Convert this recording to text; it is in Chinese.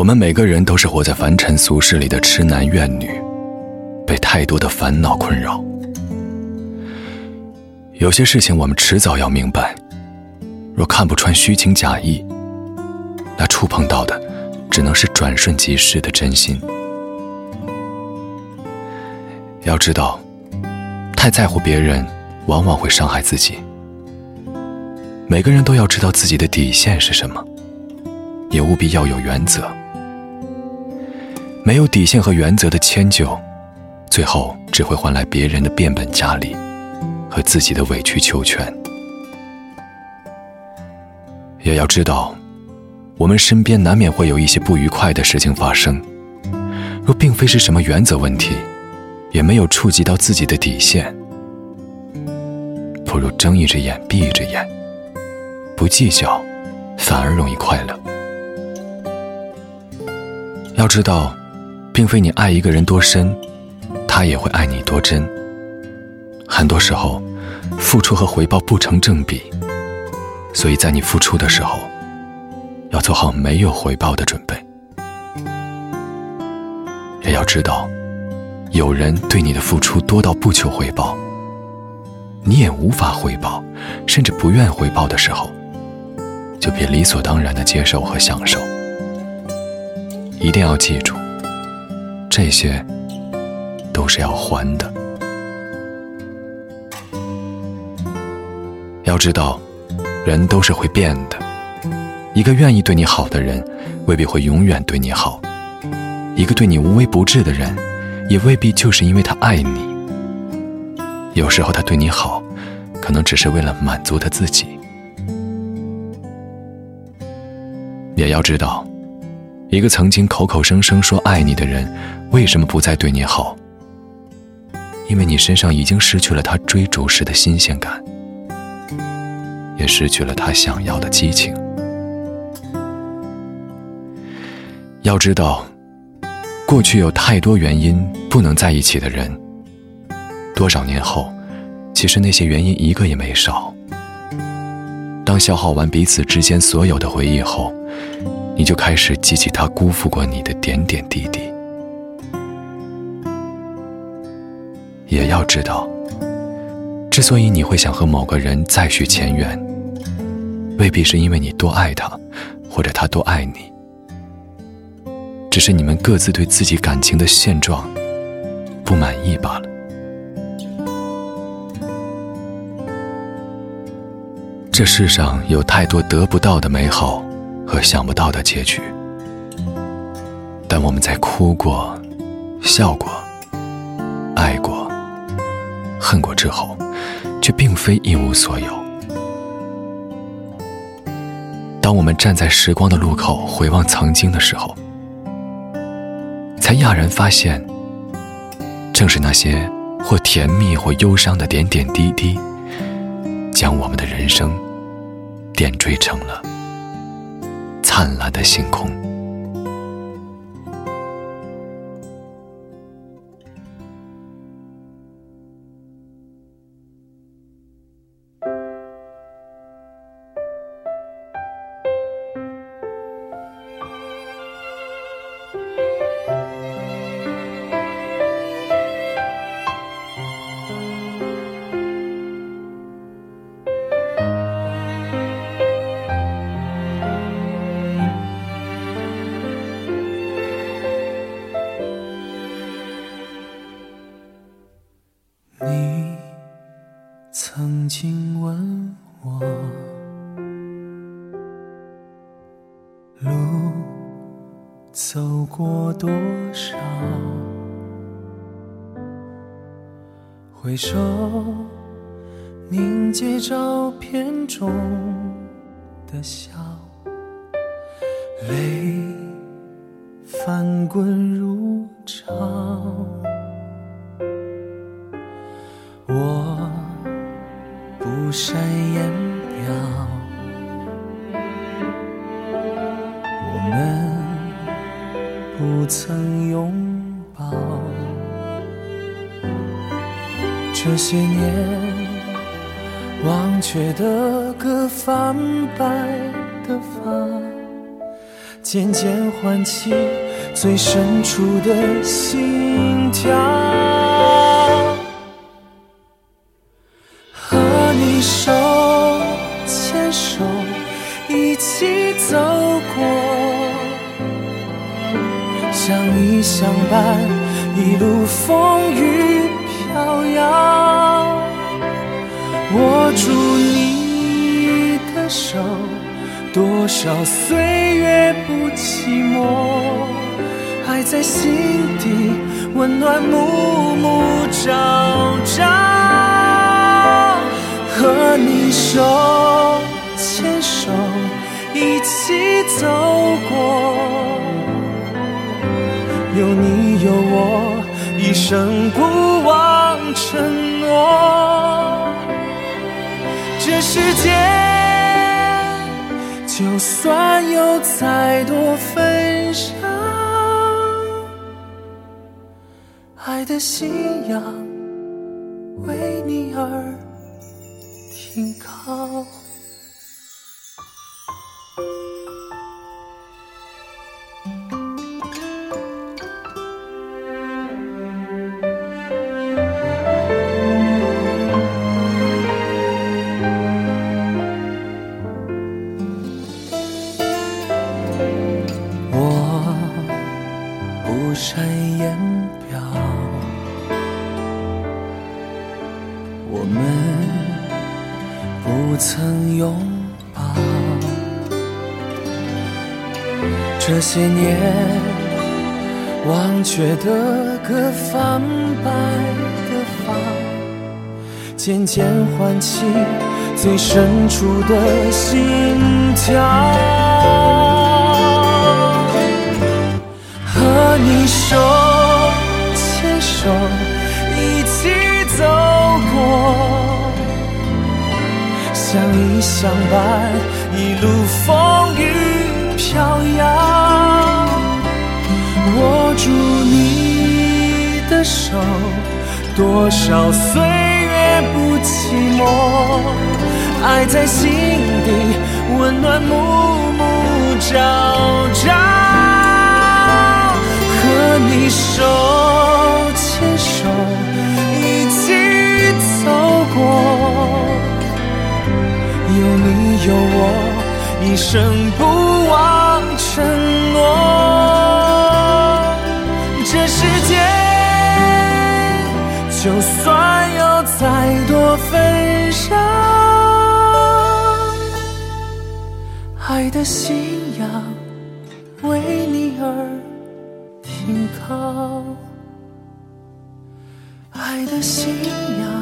我们每个人都是活在凡尘俗世里的痴男怨女，被太多的烦恼困扰。有些事情我们迟早要明白，若看不穿虚情假意，那触碰到的只能是转瞬即逝的真心。要知道，太在乎别人，往往会伤害自己。每个人都要知道自己的底线是什么，也务必要有原则。没有底线和原则的迁就，最后只会换来别人的变本加厉和自己的委曲求全。也要知道，我们身边难免会有一些不愉快的事情发生。若并非是什么原则问题，也没有触及到自己的底线，不如睁一只眼闭一只眼，不计较，反而容易快乐。要知道。并非你爱一个人多深，他也会爱你多真。很多时候，付出和回报不成正比，所以在你付出的时候，要做好没有回报的准备。也要知道，有人对你的付出多到不求回报，你也无法回报，甚至不愿回报的时候，就别理所当然的接受和享受。一定要记住。这些都是要还的。要知道，人都是会变的。一个愿意对你好的人，未必会永远对你好；一个对你无微不至的人，也未必就是因为他爱你。有时候他对你好，可能只是为了满足他自己。也要知道。一个曾经口口声声说爱你的人，为什么不再对你好？因为你身上已经失去了他追逐时的新鲜感，也失去了他想要的激情。要知道，过去有太多原因不能在一起的人，多少年后，其实那些原因一个也没少。当消耗完彼此之间所有的回忆后，你就开始记起他辜负过你的点点滴滴，也要知道，之所以你会想和某个人再续前缘，未必是因为你多爱他，或者他多爱你，只是你们各自对自己感情的现状不满意罢了。这世上有太多得不到的美好。和想不到的结局，但我们在哭过、笑过、爱过、恨过之后，却并非一无所有。当我们站在时光的路口回望曾经的时候，才讶然发现，正是那些或甜蜜或忧伤的点点滴滴，将我们的人生点缀成了。灿烂的星空。我，路走过多少？回首凝结照片中的笑，泪翻滚我们不曾拥抱。这些年忘却的歌，泛白的发，渐渐唤起最深处的心跳。你相伴，一路风雨飘摇。握住你的手，多少岁月不寂寞，爱在心底温暖，暮暮朝朝。和你手牵手，一起走过，生不忘承诺。这世界，就算有再多纷扰，爱的信仰为你而停靠。这些年忘却的歌，泛白的发，渐渐唤起最深处的心跳。和你手牵手，一起走过，相依相伴，住你的手，多少岁月不寂寞，爱在心底温暖，暮暮朝朝。和你手牵手，一起走过，有你有我，一生不忘这世界就算有再多纷扰爱的信仰为你而停靠。爱的信仰